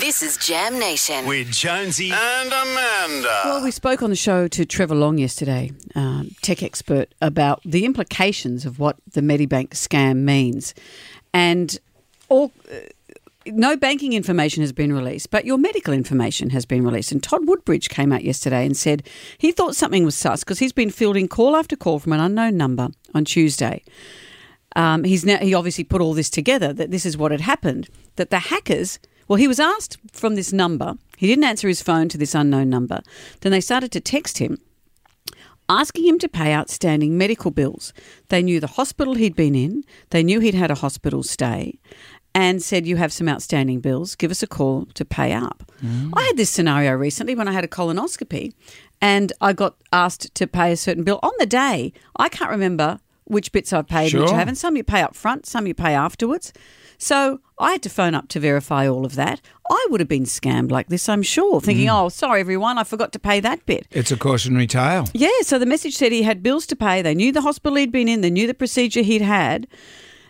This is Jam Nation. with Jonesy and Amanda. Well, we spoke on the show to Trevor Long yesterday, um, tech expert, about the implications of what the Medibank scam means. And all. Uh, no banking information has been released, but your medical information has been released. And Todd Woodbridge came out yesterday and said he thought something was sus because he's been fielding call after call from an unknown number on Tuesday. Um, he's now he obviously put all this together that this is what had happened. That the hackers, well, he was asked from this number. He didn't answer his phone to this unknown number. Then they started to text him asking him to pay outstanding medical bills. They knew the hospital he'd been in, they knew he'd had a hospital stay, and said, You have some outstanding bills, give us a call to pay up. Mm. I had this scenario recently when I had a colonoscopy and I got asked to pay a certain bill on the day. I can't remember which bits I've paid and which I haven't. Some you pay up front, some you pay afterwards. So I had to phone up to verify all of that. I would have been scammed like this, I'm sure, thinking, oh, sorry, everyone, I forgot to pay that bit. It's a cautionary tale. Yeah, so the message said he had bills to pay. They knew the hospital he'd been in. They knew the procedure he'd had.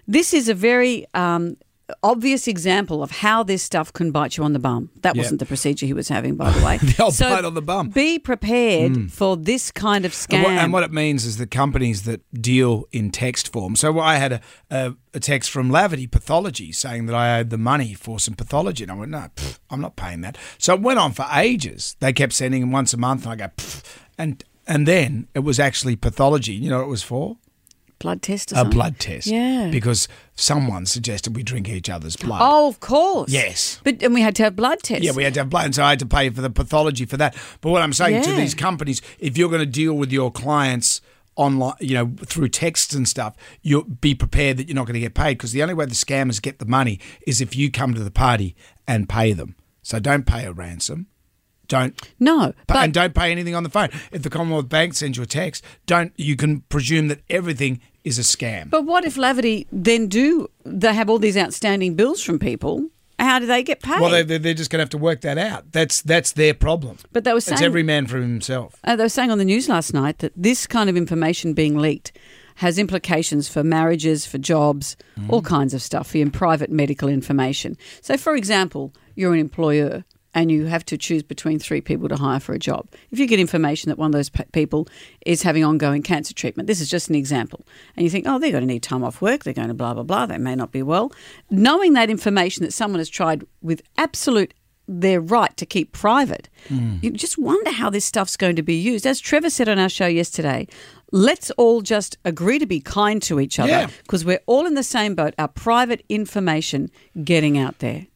This is a very um, obvious example of how this stuff can bite you on the bum. That wasn't the procedure he was having, by the way. The old bite on the bum. Be prepared mm. for this kind of scam. And what, and what it means is the companies that deal in text form. So I had a, a, a text from Laverty Pathology saying that I owed the money for some pathology. And I went, no, pff, I'm not paying that. So it went on for ages. They kept sending them once a month. And I go, pff. and and then it was actually pathology. You know what it was for? Blood test or A something. blood test. Yeah. Because someone suggested we drink each other's blood. Oh, of course. Yes. But and we had to have blood tests. Yeah, we had to have blood, and so I had to pay for the pathology for that. But what I'm saying to these companies, if you're going to deal with your clients online, you know, through texts and stuff, you be prepared that you're not going to get paid because the only way the scammers get the money is if you come to the party and pay them. So don't pay a ransom. Don't No, but, and don't pay anything on the phone. If the Commonwealth Bank sends you a text, don't you can presume that everything is a scam. but what if Laverty then do they have all these outstanding bills from people? How do they get paid? well, they, they're just going to have to work that out. That's that's their problem. But they were saying It's every man for himself. Uh, they were saying on the news last night that this kind of information being leaked has implications for marriages, for jobs, all kinds of stuff, for your private medical information. So, for example, you're an employer and you have to choose between three people to hire for a job. If you get information that one of those people is having ongoing cancer treatment, this is just an example, and you think, oh, they're going to need time off work, they're going to blah, blah, blah, they may not be well. Knowing that information that someone has tried with absolute their right to keep private. Hmm. You just wonder how this stuff's going to be used. As Trevor said on our show yesterday, let's all just agree to be kind to each other Yeah. because we're all in the same boat. Our private information getting out there.